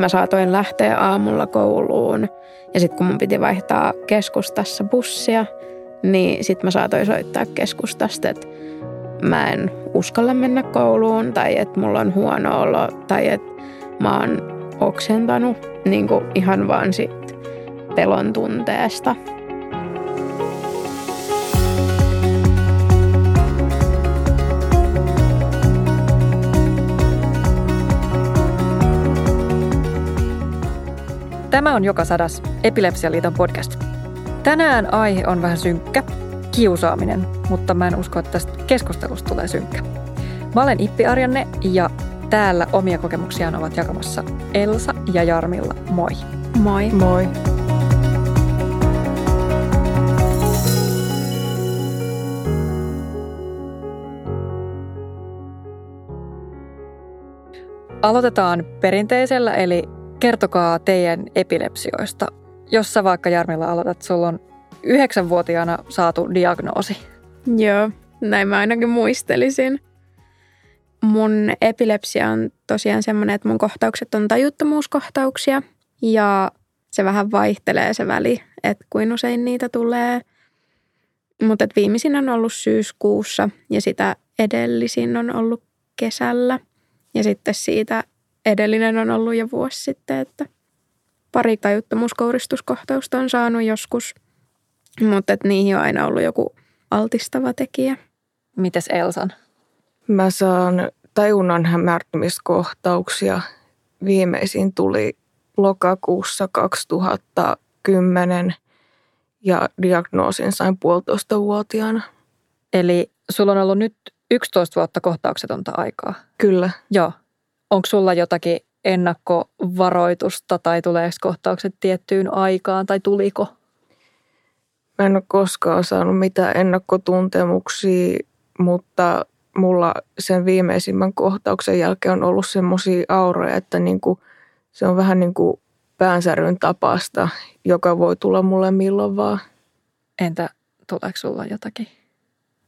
Mä saatoin lähteä aamulla kouluun ja sitten kun mun piti vaihtaa keskustassa bussia, niin sitten mä saatoin soittaa keskustasta, että mä en uskalla mennä kouluun tai että mulla on huono olo tai että mä oon oksentanut niin ihan vaan sit pelon tunteesta. Tämä on Joka sadas Epilepsialiiton podcast. Tänään aihe on vähän synkkä, kiusaaminen, mutta mä en usko, että tästä keskustelusta tulee synkkä. Mä olen Ippi Arjanne ja täällä omia kokemuksiaan ovat jakamassa Elsa ja Jarmilla. Moi. Moi. Moi. Aloitetaan perinteisellä, eli kertokaa teidän epilepsioista. Jos sä vaikka Jarmilla aloitat, sulla on yhdeksänvuotiaana saatu diagnoosi. Joo, näin mä ainakin muistelisin. Mun epilepsia on tosiaan semmoinen, että mun kohtaukset on tajuttomuuskohtauksia ja se vähän vaihtelee se väli, että kuin usein niitä tulee. Mutta viimeisin on ollut syyskuussa ja sitä edellisin on ollut kesällä. Ja sitten siitä edellinen on ollut jo vuosi sitten, että pari tajuttomuuskouristuskohtausta on saanut joskus, mutta että niihin on aina ollut joku altistava tekijä. Mites Elsan? Mä saan tajunnan hämärtymiskohtauksia. Viimeisin tuli lokakuussa 2010 ja diagnoosin sain puolitoista vuotiaana. Eli sulla on ollut nyt 11 vuotta kohtauksetonta aikaa. Kyllä. Joo. Onko sulla jotakin ennakkovaroitusta tai tuleeko kohtaukset tiettyyn aikaan tai tuliko? Mä en ole koskaan saanut mitään ennakkotuntemuksia, mutta mulla sen viimeisimmän kohtauksen jälkeen on ollut semmoisia auroja, että niin kuin, se on vähän niin kuin päänsäryn tapasta, joka voi tulla mulle milloin vaan. Entä tuleeko sulla jotakin?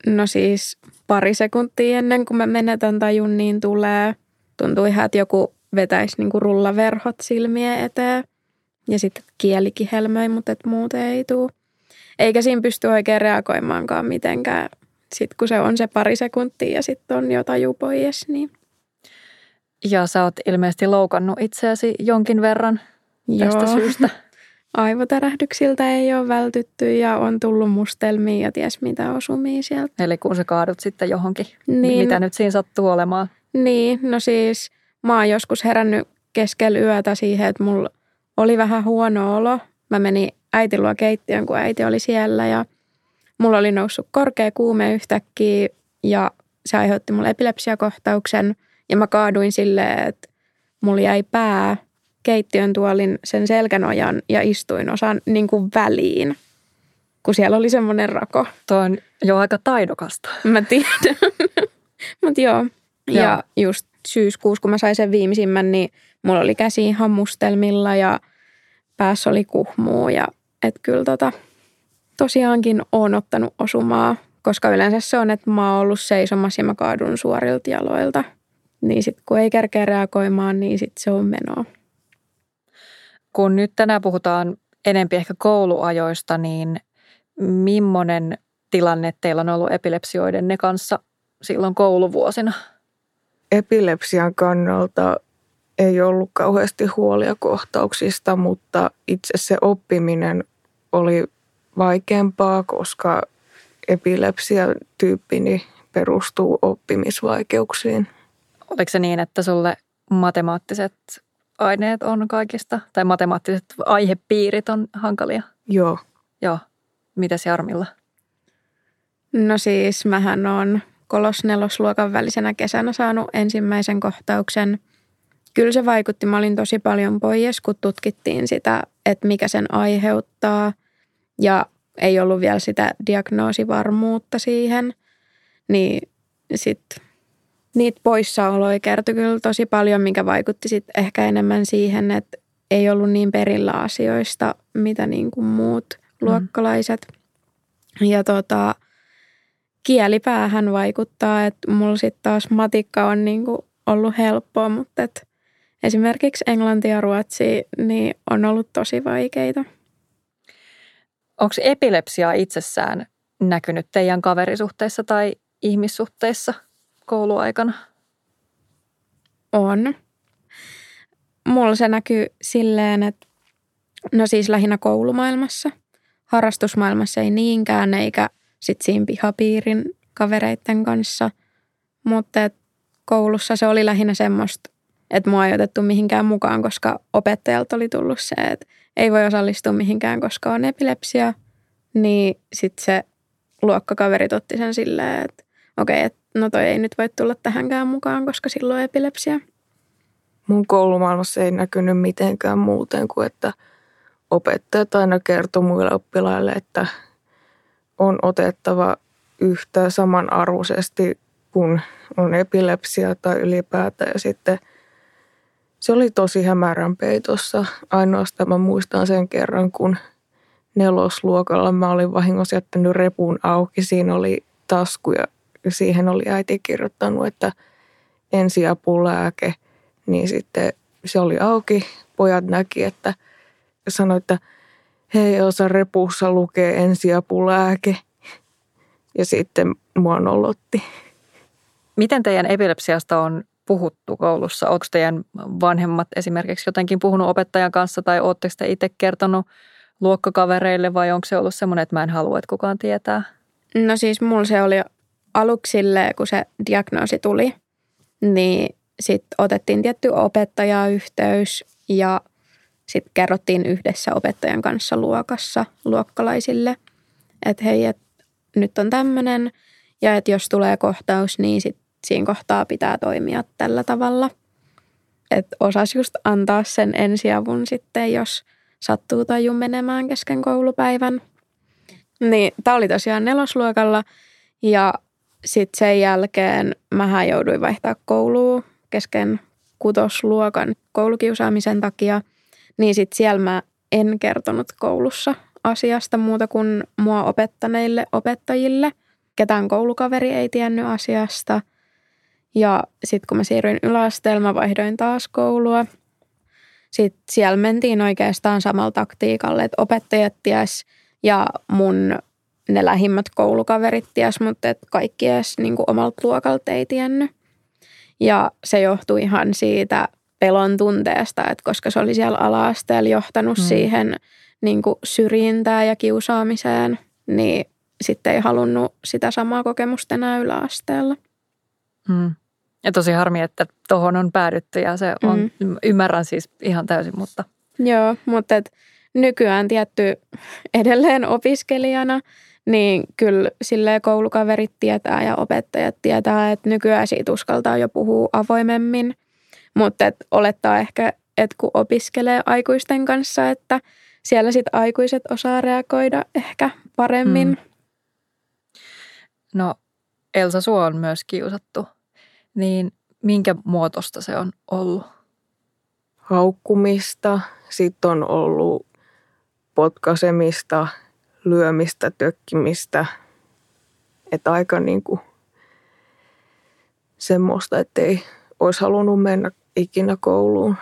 No siis pari sekuntia ennen kuin mä menetän tajun, niin tulee. Tuntuu ihan, että joku vetäisi niin kuin rullaverhot silmien eteen. Ja sitten kielikin helmöi, mutta et muuten ei tule. Eikä siinä pysty oikein reagoimaankaan mitenkään. Sitten kun se on se pari sekuntia ja sitten on jo taju pois, niin... Ja sä oot ilmeisesti loukannut itseäsi jonkin verran tästä Joo. syystä. Aivotärähdyksiltä ei ole vältytty ja on tullut mustelmia ja ties mitä osumia sieltä. Eli kun sä kaadut sitten johonkin, Niin. mitä nyt siinä sattuu olemaan. Niin, no siis mä oon joskus herännyt keskellä yötä siihen, että mulla oli vähän huono olo. Mä menin äitin luo keittiön, kun äiti oli siellä ja mulla oli noussut korkea kuume yhtäkkiä ja se aiheutti mulle epilepsiakohtauksen ja mä kaaduin silleen, että mulla jäi pää keittiön tuolin sen selkänojan ja istuin osan niin kuin väliin, kun siellä oli semmoinen rako. Tuo on jo aika taidokasta. Mä tiedän. Mutta joo. Joo. Ja just syyskuussa, kun mä sain sen viimeisimmän, niin mulla oli käsi ihan mustelmilla ja päässä oli kuhmuu. Ja et kyllä tota, tosiaankin oon ottanut osumaa, koska yleensä se on, että mä oon ollut seisomassa ja mä kaadun suorilta jaloilta. Niin sitten kun ei kerkeä reagoimaan, niin sitten se on menoa. Kun nyt tänään puhutaan enempi ehkä kouluajoista, niin millainen tilanne teillä on ollut epilepsioidenne kanssa silloin kouluvuosina? Epilepsian kannalta ei ollut kauheasti huolia kohtauksista, mutta itse se oppiminen oli vaikeampaa, koska epilepsia-tyyppini perustuu oppimisvaikeuksiin. Oliko se niin, että sulle matemaattiset aineet on kaikista, tai matemaattiset aihepiirit on hankalia? Joo, Joo. Mitäs Jarmilla? No siis mähän on kolosnelosluokan välisenä kesänä saanut ensimmäisen kohtauksen. Kyllä se vaikutti. Mä olin tosi paljon pois, kun tutkittiin sitä, että mikä sen aiheuttaa. Ja ei ollut vielä sitä diagnoosivarmuutta siihen. Niin sitten niitä poissaoloja kertoi kyllä tosi paljon, mikä vaikutti sitten ehkä enemmän siihen, että ei ollut niin perillä asioista, mitä niin kuin muut luokkalaiset. Ja tota, kielipäähän vaikuttaa, että mulla sitten taas matikka on niinku ollut helppoa, mutta et esimerkiksi englanti ja ruotsi, niin on ollut tosi vaikeita. Onko epilepsia itsessään näkynyt teidän kaverisuhteissa tai ihmissuhteissa kouluaikana? On. Mulla se näkyy silleen, että no siis lähinnä koulumaailmassa. Harrastusmaailmassa ei niinkään, eikä sitten siinä pihapiirin kavereiden kanssa. Mutta koulussa se oli lähinnä semmoista, että mua ei otettu mihinkään mukaan, koska opettajalta oli tullut se, että ei voi osallistua mihinkään, koska on epilepsia. Niin sitten se luokkakaverit otti sen silleen, että okei, okay, että no toi ei nyt voi tulla tähänkään mukaan, koska silloin on epilepsia. Mun koulumaailmassa ei näkynyt mitenkään muuten kuin, että opettajat aina kertoi muille oppilaille, että on otettava yhtä samanarvoisesti, kun on epilepsia tai ylipäätään. Ja sitten se oli tosi hämärän peitossa. Ainoastaan mä muistan sen kerran, kun nelosluokalla mä olin vahingossa jättänyt repun auki. Siinä oli tasku ja siihen oli äiti kirjoittanut, että ensiapulääke. Niin sitten se oli auki. Pojat näki, että sanoi, että hei osa repussa lukee ensiapulääke. Ja sitten mua nolotti. Miten teidän epilepsiasta on puhuttu koulussa? Onko teidän vanhemmat esimerkiksi jotenkin puhunut opettajan kanssa tai oletteko te itse kertonut luokkakavereille vai onko se ollut semmoinen, että mä en halua, että kukaan tietää? No siis mulla se oli aluksi kun se diagnoosi tuli, niin sitten otettiin tietty opettajayhteys ja sitten kerrottiin yhdessä opettajan kanssa luokassa luokkalaisille, että hei, et nyt on tämmöinen ja että jos tulee kohtaus, niin sit siinä kohtaa pitää toimia tällä tavalla. Että osas just antaa sen ensiavun sitten, jos sattuu taju menemään kesken koulupäivän. Niin, tämä oli tosiaan nelosluokalla ja sitten sen jälkeen mä jouduin vaihtaa koulua kesken kutosluokan koulukiusaamisen takia. Niin sitten siellä mä en kertonut koulussa asiasta muuta kuin mua opettaneille opettajille. Ketään koulukaveri ei tiennyt asiasta. Ja sitten kun mä siirryin yläasteelle, mä vaihdoin taas koulua. Sitten siellä mentiin oikeastaan samalla taktiikalle, että opettajat ties ja mun ne lähimmät koulukaverit ties, mutta et kaikki edes niin omalta luokalta ei tiennyt. Ja se johtui ihan siitä pelon tunteesta, että koska se oli siellä ala-asteella johtanut mm. siihen niin kuin syrjintään ja kiusaamiseen, niin sitten ei halunnut sitä samaa kokemusta enää yläasteella. Mm. Ja tosi harmi, että tuohon on päädytty ja se on, mm. ymmärrän siis ihan täysin, mutta... Joo, mutta et nykyään tietty edelleen opiskelijana, niin kyllä sille koulukaverit tietää ja opettajat tietää, että nykyään siitä uskaltaa jo puhua avoimemmin. Mutta et olettaa ehkä, että kun opiskelee aikuisten kanssa, että siellä sitten aikuiset osaa reagoida ehkä paremmin. Mm. No Elsa, sua on myös kiusattu niin minkä muotosta se on ollut? Haukkumista, sitten on ollut potkasemista, lyömistä, tökkimistä. Että aika niin kuin semmoista, että ei olisi halunnut mennä ikinä kouluun.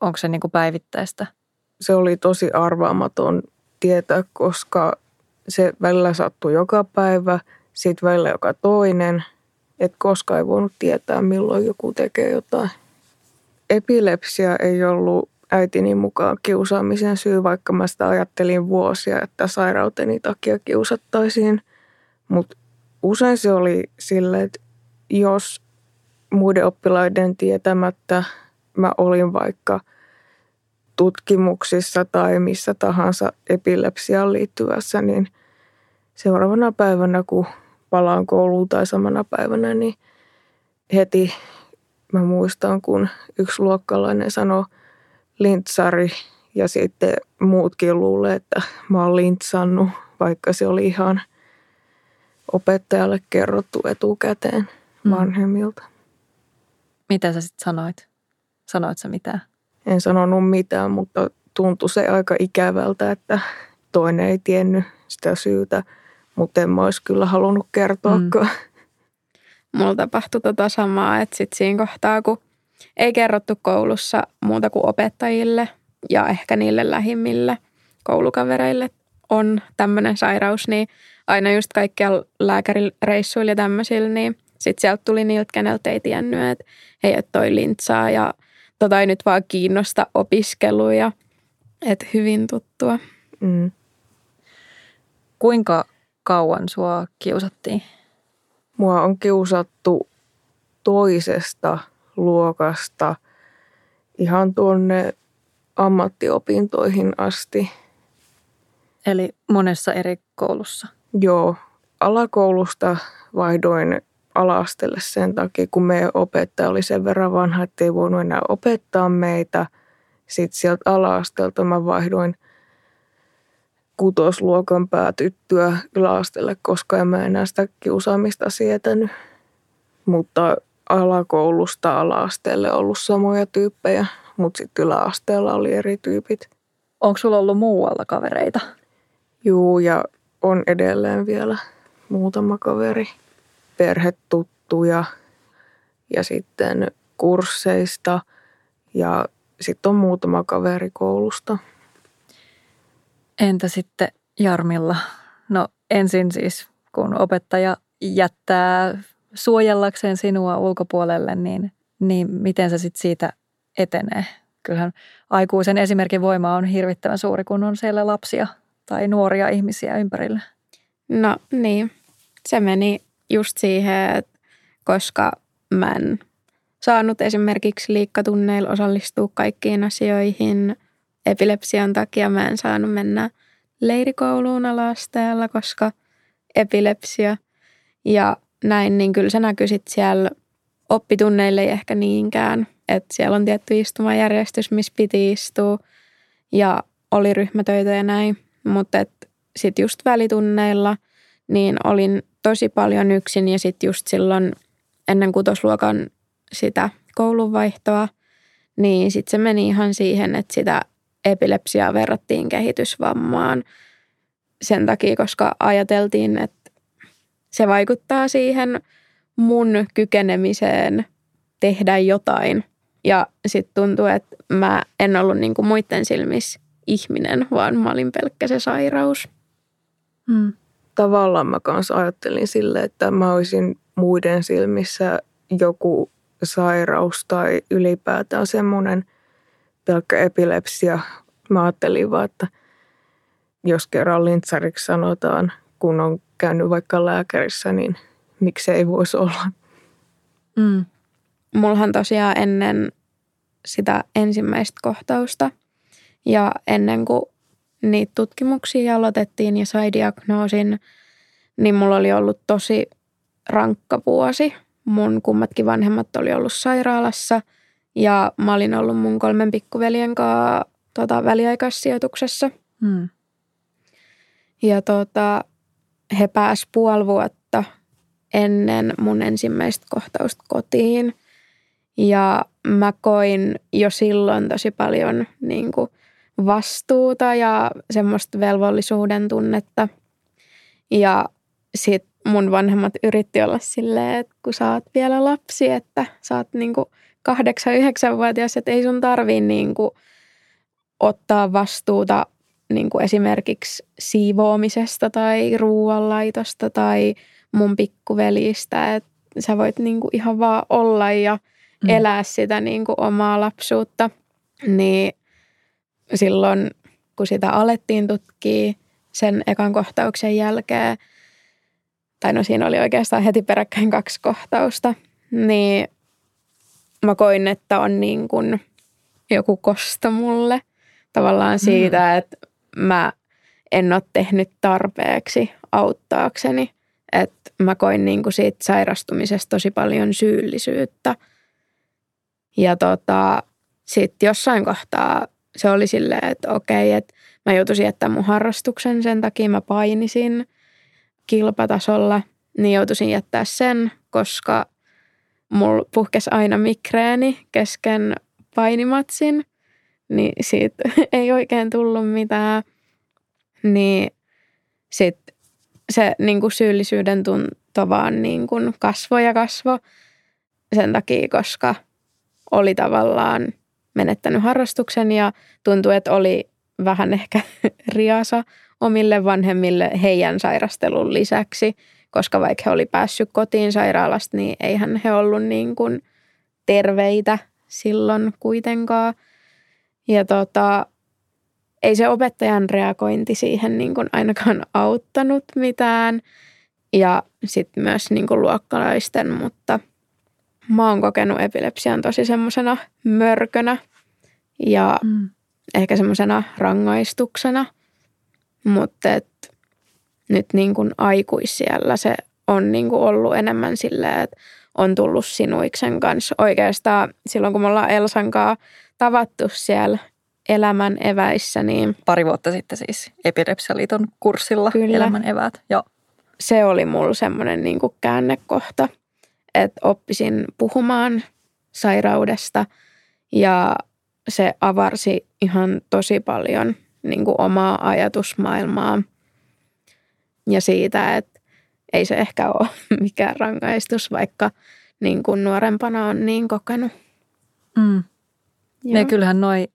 Onko se niin kuin päivittäistä? Se oli tosi arvaamaton tietää, koska se välillä sattui joka päivä, sitten välillä joka toinen – että koska ei voinut tietää, milloin joku tekee jotain. Epilepsia ei ollut äitini mukaan kiusaamisen syy, vaikka mä sitä ajattelin vuosia, että sairauteni takia kiusattaisiin. Mutta usein se oli sille, että jos muiden oppilaiden tietämättä mä olin vaikka tutkimuksissa tai missä tahansa epilepsiaan liittyvässä, niin seuraavana päivänä, kun palaan kouluun tai samana päivänä, niin heti mä muistan, kun yksi luokkalainen sanoi lintsari ja sitten muutkin luulee, että mä oon lintsannut, vaikka se oli ihan opettajalle kerrottu etukäteen mm. Mitä sä sitten sanoit? Sanoit sä mitään? En sanonut mitään, mutta tuntui se aika ikävältä, että toinen ei tiennyt sitä syytä – mutta en mä olisi kyllä halunnut kertoa. Mm. Mulla tapahtui tota samaa, että sitten siinä kohtaa, kun ei kerrottu koulussa muuta kuin opettajille ja ehkä niille lähimmille koulukavereille on tämmöinen sairaus, niin aina just kaikkia lääkärireissuilla ja tämmöisillä, niin sitten sieltä tuli niiltä, keneltä ei tiennyt, että hei, että toi lintsaa ja tota ei nyt vaan kiinnosta opiskeluja. Että hyvin tuttua. Mm. Kuinka kauan sua kiusattiin? Mua on kiusattu toisesta luokasta ihan tuonne ammattiopintoihin asti. Eli monessa eri koulussa? Joo. Alakoulusta vaihdoin alastelle sen takia, kun meidän opettaja oli sen verran vanha, että ei voinut enää opettaa meitä. Sitten sieltä alaastelta mä vaihdoin kutosluokan päätyttyä yläasteelle, koska en mä enää sitä kiusaamista sietänyt. Mutta alakoulusta alaasteelle ollut samoja tyyppejä, mutta sitten yläasteella oli eri tyypit. Onko sulla ollut muualla kavereita? Juu, ja on edelleen vielä muutama kaveri. Perhetuttuja ja sitten kursseista ja sitten on muutama kaveri koulusta. Entä sitten Jarmilla? No ensin siis, kun opettaja jättää suojellakseen sinua ulkopuolelle, niin, niin miten se sitten siitä etenee? Kyllähän aikuisen esimerkin voima on hirvittävän suuri, kun on siellä lapsia tai nuoria ihmisiä ympärillä. No niin, se meni just siihen, että koska mä en saanut esimerkiksi liikkatunneilla osallistua kaikkiin asioihin. Epilepsian takia mä en saanut mennä leirikouluun alasteella, koska epilepsia. Ja näin, niin kyllä se näkyy sitten siellä oppitunneille ei ehkä niinkään. Että siellä on tietty istumajärjestys, missä piti istua ja oli ryhmätöitä ja näin. Mutta sitten just välitunneilla, niin olin tosi paljon yksin ja sitten just silloin ennen kutosluokan sitä koulunvaihtoa, niin sitten se meni ihan siihen, että sitä epilepsiaa verrattiin kehitysvammaan sen takia, koska ajateltiin, että se vaikuttaa siihen mun kykenemiseen tehdä jotain. Ja sitten tuntuu, että mä en ollut niinku muiden silmissä ihminen, vaan mä olin pelkkä se sairaus. Hmm. Tavallaan mä kanssa ajattelin sille, että mä olisin muiden silmissä joku sairaus tai ylipäätään semmoinen pelkkä epilepsia. Mä ajattelin vaan, että jos kerran lintsariksi sanotaan, kun on käynyt vaikka lääkärissä, niin miksi ei voisi olla. Mm. Mullahan tosiaan ennen sitä ensimmäistä kohtausta ja ennen kuin niitä tutkimuksia aloitettiin ja sai diagnoosin, niin mulla oli ollut tosi rankka vuosi. Mun kummatkin vanhemmat oli ollut sairaalassa ja mä olin ollut mun kolmen pikkuveljen kanssa tota, väliaikaissijoituksessa. Hmm. Ja tota, he pääs puoli vuotta ennen mun ensimmäistä kohtausta kotiin. Ja mä koin jo silloin tosi paljon niin kuin vastuuta ja semmoista velvollisuuden tunnetta. Ja sit mun vanhemmat yritti olla silleen, että kun sä oot vielä lapsi, että sä oot niinku kahdeksan, yhdeksänvuotias, että ei sun tarvii niinku ottaa vastuuta niinku esimerkiksi siivoamisesta tai ruoanlaitosta tai mun pikkuvelistä, että sä voit niinku ihan vaan olla ja mm. elää sitä niinku omaa lapsuutta. Niin silloin, kun sitä alettiin tutkia sen ekan kohtauksen jälkeen – tai no siinä oli oikeastaan heti peräkkäin kaksi kohtausta, niin mä koin, että on niin kuin joku kosto mulle tavallaan siitä, mm. että mä en ole tehnyt tarpeeksi auttaakseni. Että mä koin niin kuin siitä sairastumisesta tosi paljon syyllisyyttä. Ja tota, sitten jossain kohtaa se oli silleen, että okei, että mä joutuisin jättää mun harrastuksen, sen takia mä painisin kilpatasolla, niin joutuisin jättää sen, koska mulla puhkesi aina mikreeni kesken painimatsin, niin siitä ei oikein tullut mitään. Niin sitten se niin kuin syyllisyyden tunto vaan niin kuin kasvo ja kasvo sen takia, koska oli tavallaan menettänyt harrastuksen ja tuntui, että oli vähän ehkä riasa omille vanhemmille heidän sairastelun lisäksi, koska vaikka he oli päässyt kotiin sairaalasta, niin eihän he ollut niin kuin terveitä silloin kuitenkaan. Ja tota, ei se opettajan reagointi siihen niin kuin ainakaan auttanut mitään. Ja sitten myös niin kuin luokkalaisten, mutta mä oon kokenut epilepsian tosi semmoisena mörkönä ja mm. ehkä semmoisena rangaistuksena. Mutta nyt niin kuin aikuisiellä se on niin kuin ollut enemmän silleen, että on tullut Sinuiksen kanssa. Oikeastaan silloin, kun me ollaan Elsan kanssa tavattu siellä elämän eväissä. Niin Pari vuotta sitten siis Epilepsialiiton kurssilla Kyllä. elämän eväät. Joo. Se oli mulla semmoinen niin käännekohta, että oppisin puhumaan sairaudesta ja se avarsi ihan tosi paljon niin kuin omaa ajatusmaailmaa ja siitä, että ei se ehkä ole mikään rangaistus, vaikka niin kuin nuorempana on niin kokenut. Mm. Ja kyllähän noi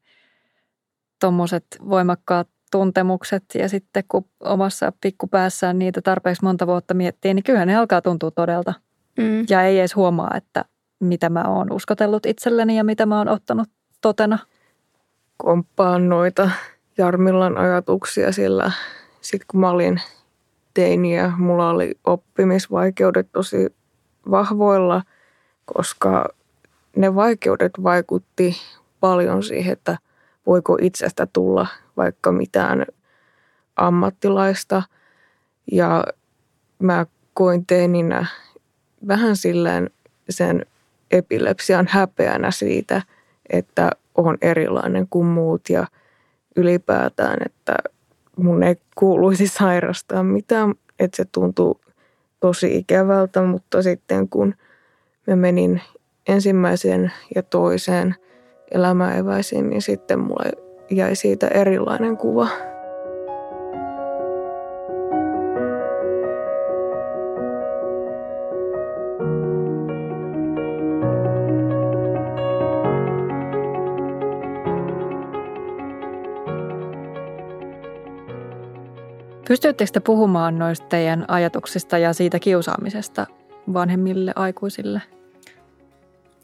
tuommoiset voimakkaat tuntemukset ja sitten kun omassa pikkupäässään niitä tarpeeksi monta vuotta miettii, niin kyllähän ne alkaa tuntua todelta. Mm. Ja ei edes huomaa, että mitä mä oon uskotellut itselleni ja mitä mä oon ottanut totena. Komppaan noita Jarmillan ajatuksia, sillä sitten kun mä olin teini ja mulla oli oppimisvaikeudet tosi vahvoilla, koska ne vaikeudet vaikutti paljon siihen, että – voiko itsestä tulla vaikka mitään ammattilaista. Ja mä koin teininä vähän silleen sen epilepsian häpeänä siitä, että on erilainen kuin muut ja ylipäätään, että mun ei kuuluisi sairastaa mitään, että se tuntuu tosi ikävältä, mutta sitten kun mä menin ensimmäiseen ja toiseen – elämäeväisiin, niin sitten mulle jäi siitä erilainen kuva. Pystyttekö te puhumaan noista teidän ajatuksista ja siitä kiusaamisesta vanhemmille aikuisille?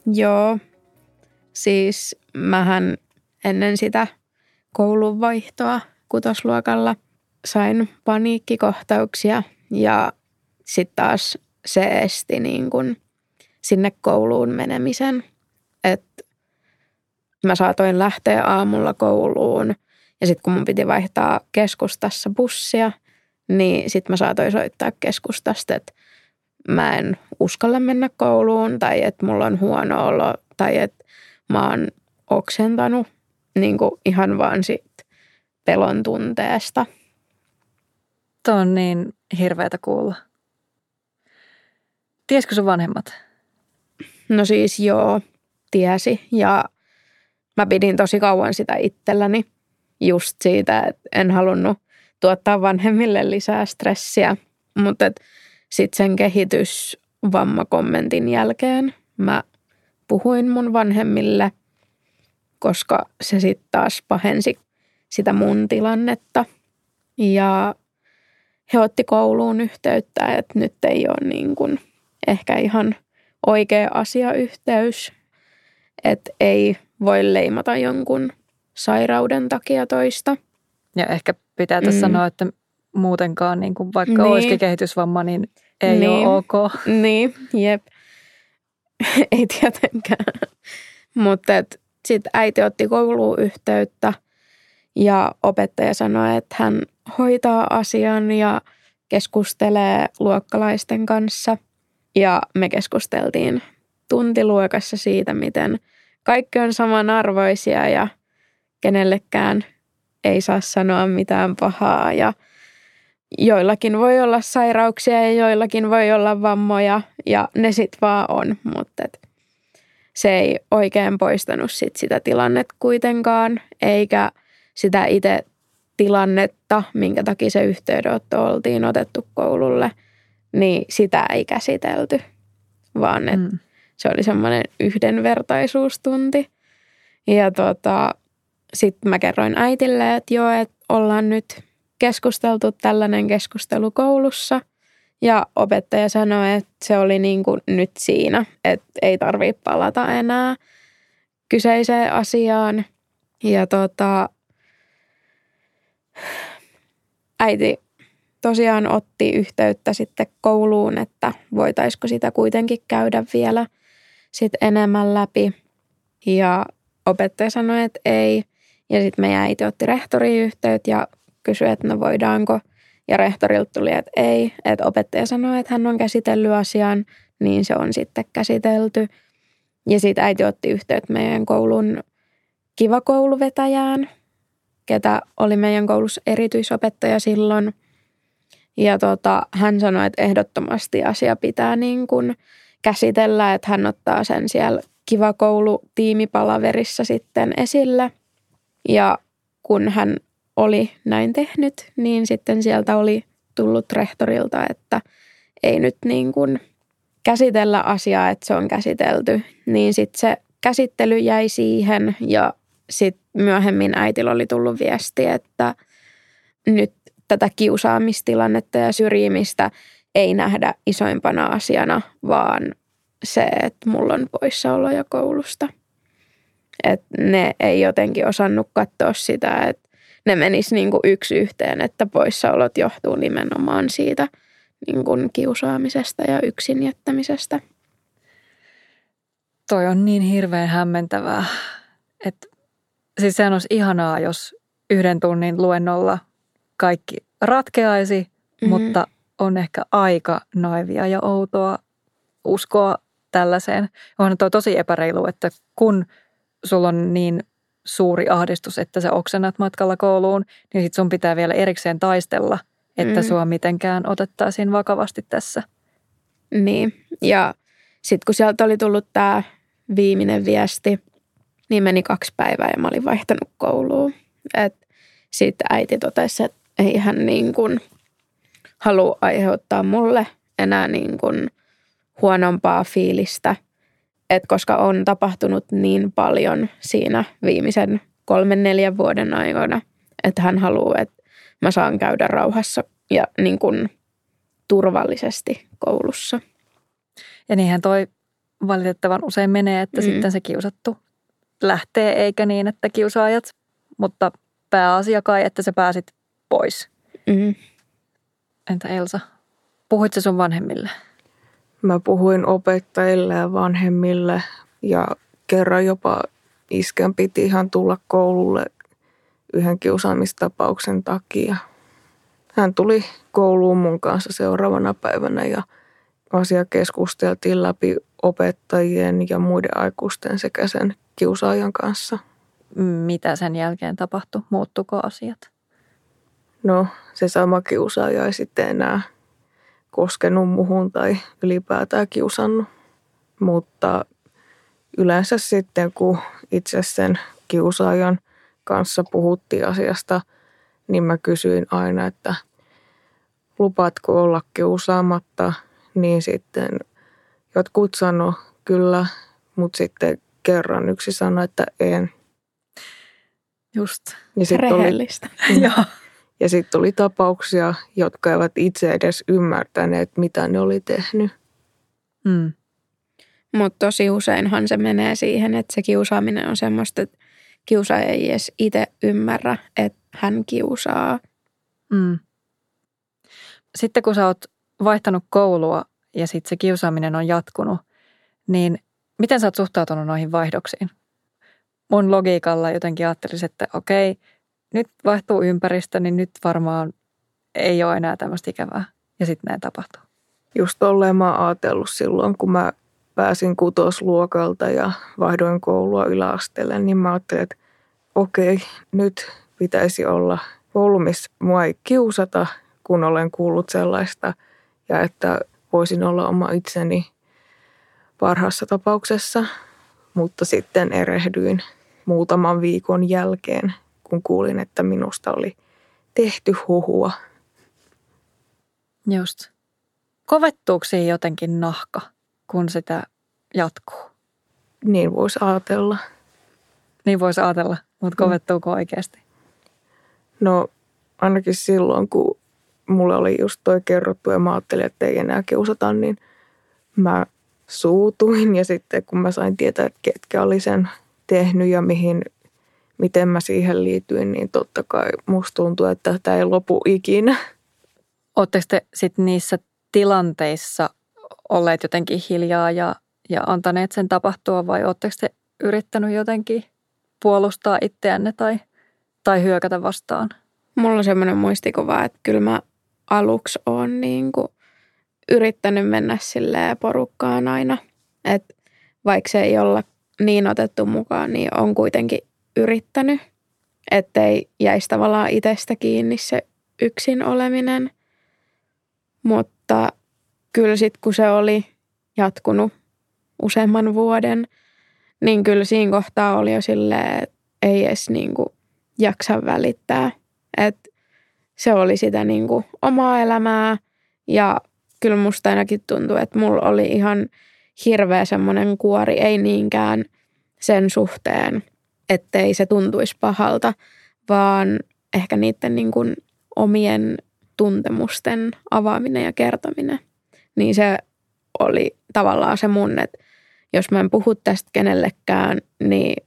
Joo, Siis mähän ennen sitä koulun vaihtoa kutosluokalla sain paniikkikohtauksia ja sitten taas se esti niin kun sinne kouluun menemisen. Että mä saatoin lähteä aamulla kouluun ja sitten kun mun piti vaihtaa keskustassa bussia, niin sitten mä saatoin soittaa keskustasta, että mä en uskalla mennä kouluun tai että mulla on huono olo tai että mä oon oksentanut niin kuin ihan vaan siitä pelon tunteesta. Tuo on niin hirveätä kuulla. Tiesikö sun vanhemmat? No siis joo, tiesi ja mä pidin tosi kauan sitä itselläni just siitä, että en halunnut tuottaa vanhemmille lisää stressiä. Mutta sitten sen kehitysvammakommentin jälkeen mä puhuin mun vanhemmille, koska se sitten taas pahensi sitä mun tilannetta. Ja he otti kouluun yhteyttä, että nyt ei ole niin kuin ehkä ihan oikea asiayhteys, että ei voi leimata jonkun sairauden takia toista. Ja ehkä pitää tässä mm. sanoa, että muutenkaan niin kuin vaikka niin. olisikin kehitysvamma, niin ei niin. ole ok. Niin, jep. ei tietenkään. Mutta sitten äiti otti kouluun yhteyttä ja opettaja sanoi, että hän hoitaa asian ja keskustelee luokkalaisten kanssa. Ja me keskusteltiin tuntiluokassa siitä, miten kaikki on samanarvoisia ja kenellekään ei saa sanoa mitään pahaa ja – joillakin voi olla sairauksia ja joillakin voi olla vammoja ja ne sitten vaan on, mutta se ei oikein poistanut sit sitä tilannetta kuitenkaan, eikä sitä itse tilannetta, minkä takia se yhteydenotto oltiin otettu koululle, niin sitä ei käsitelty, vaan että mm. se oli semmoinen yhdenvertaisuustunti. Ja tota, sitten mä kerroin äitille, että joo, että ollaan nyt keskusteltu tällainen keskustelu koulussa. Ja opettaja sanoi, että se oli niin kuin nyt siinä, että ei tarvitse palata enää kyseiseen asiaan. Ja tota, äiti tosiaan otti yhteyttä sitten kouluun, että voitaisiko sitä kuitenkin käydä vielä sit enemmän läpi. Ja opettaja sanoi, että ei. Ja sitten meidän äiti otti rehtoriin yhteyttä ja kysyi, että no voidaanko. Ja rehtorilta tuli, että ei. Että opettaja sanoi, että hän on käsitellyt asian, niin se on sitten käsitelty. Ja sitten äiti otti yhteyttä meidän koulun kiva kouluvetäjään, ketä oli meidän koulussa erityisopettaja silloin. Ja tota, hän sanoi, että ehdottomasti asia pitää niin kuin käsitellä, että hän ottaa sen siellä kiva koulu tiimipalaverissa sitten esille. Ja kun hän oli näin tehnyt, niin sitten sieltä oli tullut rehtorilta, että ei nyt niin kuin käsitellä asiaa, että se on käsitelty. Niin sitten se käsittely jäi siihen ja sitten myöhemmin äitillä oli tullut viesti, että nyt tätä kiusaamistilannetta ja syrjimistä ei nähdä isoimpana asiana, vaan se, että mulla on poissaoloja koulusta. Et ne ei jotenkin osannut katsoa sitä, että ne menis niin kuin yksi yhteen, että poissaolot johtuu nimenomaan siitä niin kuin kiusaamisesta ja yksin jättämisestä. Toi on niin hirveän hämmentävää, että siis sehän olisi ihanaa, jos yhden tunnin luennolla kaikki ratkeaisi, mm-hmm. mutta on ehkä aika naivia ja outoa uskoa tällaiseen. On tuo tosi epäreilu, että kun sulla on niin suuri ahdistus, että sä oksennat matkalla kouluun, niin sit sun pitää vielä erikseen taistella, että mm. sua mitenkään otettaisiin vakavasti tässä. Niin, ja sitten kun sieltä oli tullut tämä viimeinen viesti, niin meni kaksi päivää ja mä olin vaihtanut kouluun. Sitten äiti totesi, että ei hän niin kuin halua aiheuttaa mulle enää niin kuin huonompaa fiilistä, Et koska on tapahtunut niin paljon siinä viimeisen kolmen neljän vuoden aikana, että hän haluaa, että mä saan käydä rauhassa ja niin kuin turvallisesti koulussa. Ja niinhän toi valitettavan usein menee, että mm. sitten se kiusattu lähtee, eikä niin, että kiusaajat, mutta pääasia kai, että sä pääsit pois. Mm. Entä Elsa, puhuit sun vanhemmille? Mä puhuin opettajille ja vanhemmille ja kerran jopa isken piti ihan tulla koululle yhden kiusaamistapauksen takia. Hän tuli kouluun mun kanssa seuraavana päivänä ja asia keskusteltiin läpi opettajien ja muiden aikuisten sekä sen kiusaajan kanssa. Mitä sen jälkeen tapahtui? Muuttuko asiat? No, se sama kiusaaja ei sitten enää koskenut muhun tai ylipäätään kiusannut. Mutta yleensä sitten, kun itse sen kiusaajan kanssa puhuttiin asiasta, niin mä kysyin aina, että lupaatko olla kiusaamatta, niin sitten jotkut sano kyllä, mutta sitten kerran yksi sanoi, että en. Just. Sit Rehellistä. Oli, Joo. Ja sitten tuli tapauksia, jotka eivät itse edes ymmärtäneet, mitä ne oli tehnyt. Mm. Mutta tosi useinhan se menee siihen, että se kiusaaminen on semmoista, että kiusaaja ei edes itse ymmärrä, että hän kiusaa. Mm. Sitten kun sä oot vaihtanut koulua ja sitten se kiusaaminen on jatkunut, niin miten sä oot suhtautunut noihin vaihdoksiin? Mun logiikalla jotenkin ajattelisin, että okei – nyt vaihtuu ympäristö, niin nyt varmaan ei ole enää tämmöistä ikävää. Ja sitten näin tapahtuu. Just tolleen mä oon ajatellut silloin, kun mä pääsin kutosluokalta ja vaihdoin koulua yläasteelle, niin mä ajattelin, että okei, nyt pitäisi olla koulu, missä mua ei kiusata, kun olen kuullut sellaista, ja että voisin olla oma itseni parhaassa tapauksessa, mutta sitten erehdyin muutaman viikon jälkeen kun kuulin, että minusta oli tehty huhua. Just. Kovettuuko siihen jotenkin nahka, kun sitä jatkuu? Niin voisi ajatella. Niin voisi ajatella, mutta kovettuuko oikeasti? No ainakin silloin, kun mulle oli just toi kerrottu ja mä ajattelin, että ei enää kiusata, niin mä suutuin. Ja sitten kun mä sain tietää, että ketkä oli sen tehnyt ja mihin, miten mä siihen liityin, niin totta kai musta tuntuu, että tämä ei lopu ikinä. Oletteko te sitten niissä tilanteissa olleet jotenkin hiljaa ja, ja antaneet sen tapahtua vai oletteko te yrittänyt jotenkin puolustaa itseänne tai, tai hyökätä vastaan? Mulla on semmoinen muistikuva, että kyllä mä aluksi oon niin kuin yrittänyt mennä sille porukkaan aina. Että vaikka se ei olla niin otettu mukaan, niin on kuitenkin yrittänyt, ettei jäisi tavallaan itsestä kiinni se yksin oleminen. Mutta kyllä sitten kun se oli jatkunut useamman vuoden, niin kyllä siinä kohtaa oli jo silleen, että ei edes niin kuin jaksa välittää. Että se oli sitä niin kuin omaa elämää ja kyllä musta ainakin tuntuu, että mulla oli ihan hirveä semmoinen kuori, ei niinkään sen suhteen, ettei se tuntuisi pahalta, vaan ehkä niiden niin kuin omien tuntemusten avaaminen ja kertominen. Niin se oli tavallaan se mun, että jos mä en puhu tästä kenellekään, niin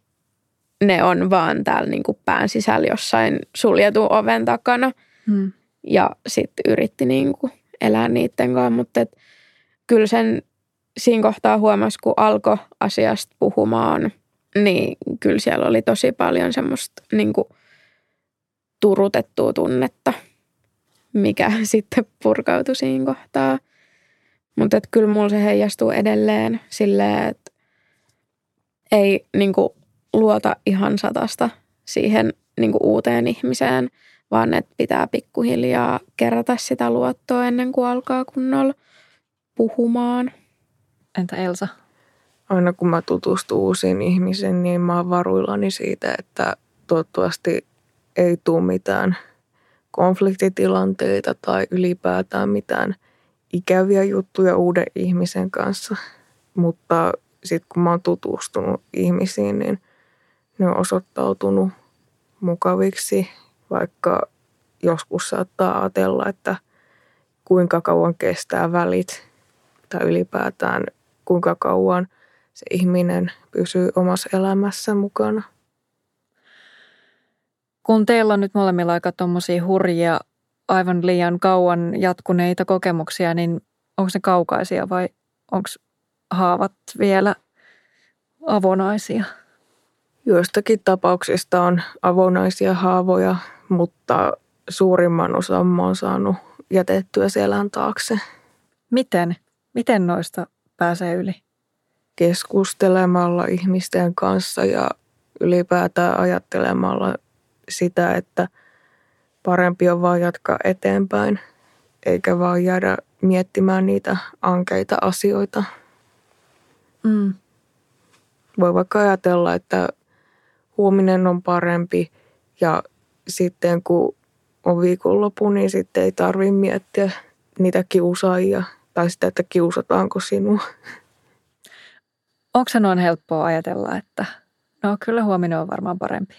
ne on vaan täällä niin kuin pään sisällä jossain suljetun oven takana. Hmm. Ja sitten yritti niin kuin elää niiden kanssa, mutta et kyllä sen siinä kohtaa huomasi, kun alkoi asiasta puhumaan, niin kyllä siellä oli tosi paljon semmoista niin kuin turutettua tunnetta, mikä sitten purkautui siinä kohtaa. Mutta kyllä mulla se heijastuu edelleen silleen, että ei niin kuin, luota ihan satasta siihen niin kuin, uuteen ihmiseen, vaan että pitää pikkuhiljaa kerätä sitä luottoa ennen kuin alkaa kunnolla puhumaan. Entä Elsa? Aina kun mä tutustun uusiin ihmisiin, niin mä oon varuillani siitä, että toivottavasti ei tule mitään konfliktitilanteita tai ylipäätään mitään ikäviä juttuja uuden ihmisen kanssa. Mutta sitten kun mä oon tutustunut ihmisiin, niin ne on osoittautunut mukaviksi, vaikka joskus saattaa ajatella, että kuinka kauan kestää välit tai ylipäätään kuinka kauan se ihminen pysyy omassa elämässä mukana. Kun teillä on nyt molemmilla aika tuommoisia hurjia, aivan liian kauan jatkuneita kokemuksia, niin onko ne kaukaisia vai onko haavat vielä avonaisia? Joistakin tapauksista on avonaisia haavoja, mutta suurimman osan mä oon saanut jätettyä selän taakse. Miten? Miten noista pääsee yli? Keskustelemalla ihmisten kanssa ja ylipäätään ajattelemalla sitä, että parempi on vaan jatkaa eteenpäin, eikä vaan jäädä miettimään niitä ankeita asioita. Mm. Voi vaikka ajatella, että huominen on parempi ja sitten kun on viikonloppu, niin sitten ei tarvitse miettiä niitä kiusaajia tai sitä, että kiusataanko sinua. Onko se noin helppoa ajatella, että no kyllä huominen on varmaan parempi?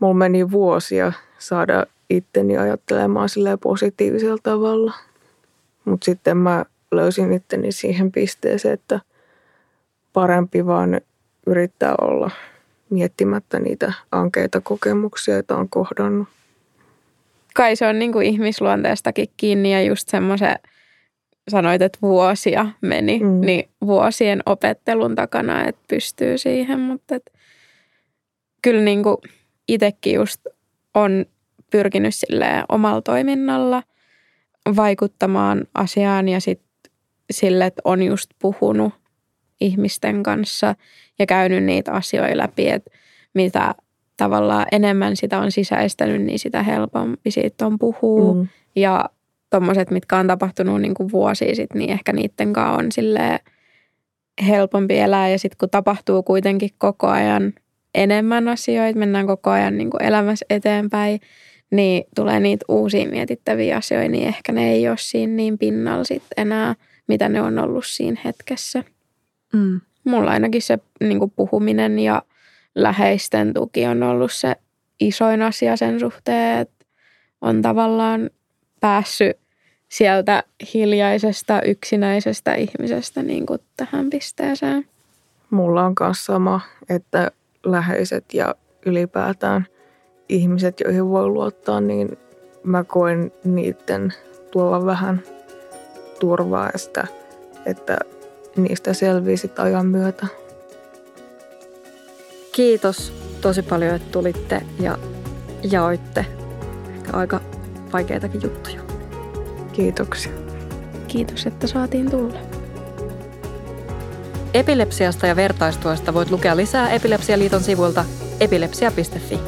Mulla meni vuosia saada itteni ajattelemaan sillä positiivisella tavalla. Mutta sitten mä löysin itteni siihen pisteeseen, että parempi vaan yrittää olla miettimättä niitä ankeita kokemuksia, joita on kohdannut. Kai se on niin kuin ihmisluonteestakin kiinni ja just semmoisen, sanoit, että vuosia meni, mm. niin vuosien opettelun takana, että pystyy siihen, mutta et, kyllä niin kuin itsekin just on pyrkinyt omalla toiminnalla vaikuttamaan asiaan ja sitten sille, että on just puhunut ihmisten kanssa ja käynyt niitä asioita läpi, että mitä tavallaan enemmän sitä on sisäistänyt, niin sitä helpompi siitä on puhua. Mm. Ja tuommoiset, mitkä on tapahtunut niin kuin vuosia sitten, niin ehkä niiden kanssa on sille helpompi elää. Ja sitten kun tapahtuu kuitenkin koko ajan enemmän asioita, mennään koko ajan niin kuin elämässä eteenpäin, niin tulee niitä uusia mietittäviä asioita, niin ehkä ne ei ole siinä niin pinnalla sitten enää, mitä ne on ollut siinä hetkessä. Mm. mulla ainakin se niin kuin puhuminen ja läheisten tuki on ollut se isoin asia sen suhteen, että on tavallaan päässyt sieltä hiljaisesta, yksinäisestä ihmisestä niin kuin tähän pisteeseen. Mulla on myös sama, että läheiset ja ylipäätään ihmiset, joihin voi luottaa, niin mä koen niiden tuolla vähän turvaa ja sitä, että niistä selvii ajan myötä. Kiitos tosi paljon, että tulitte ja jaoitte aika vaikeitakin juttuja. Kiitoksia. Kiitos, että saatiin tulla. Epilepsiasta ja vertaistuesta voit lukea lisää Epilepsialiiton sivuilta epilepsia.fi.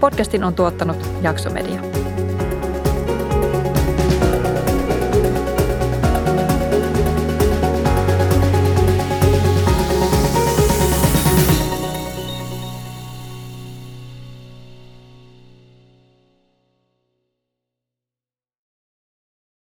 Podcastin on tuottanut Jaksomedia.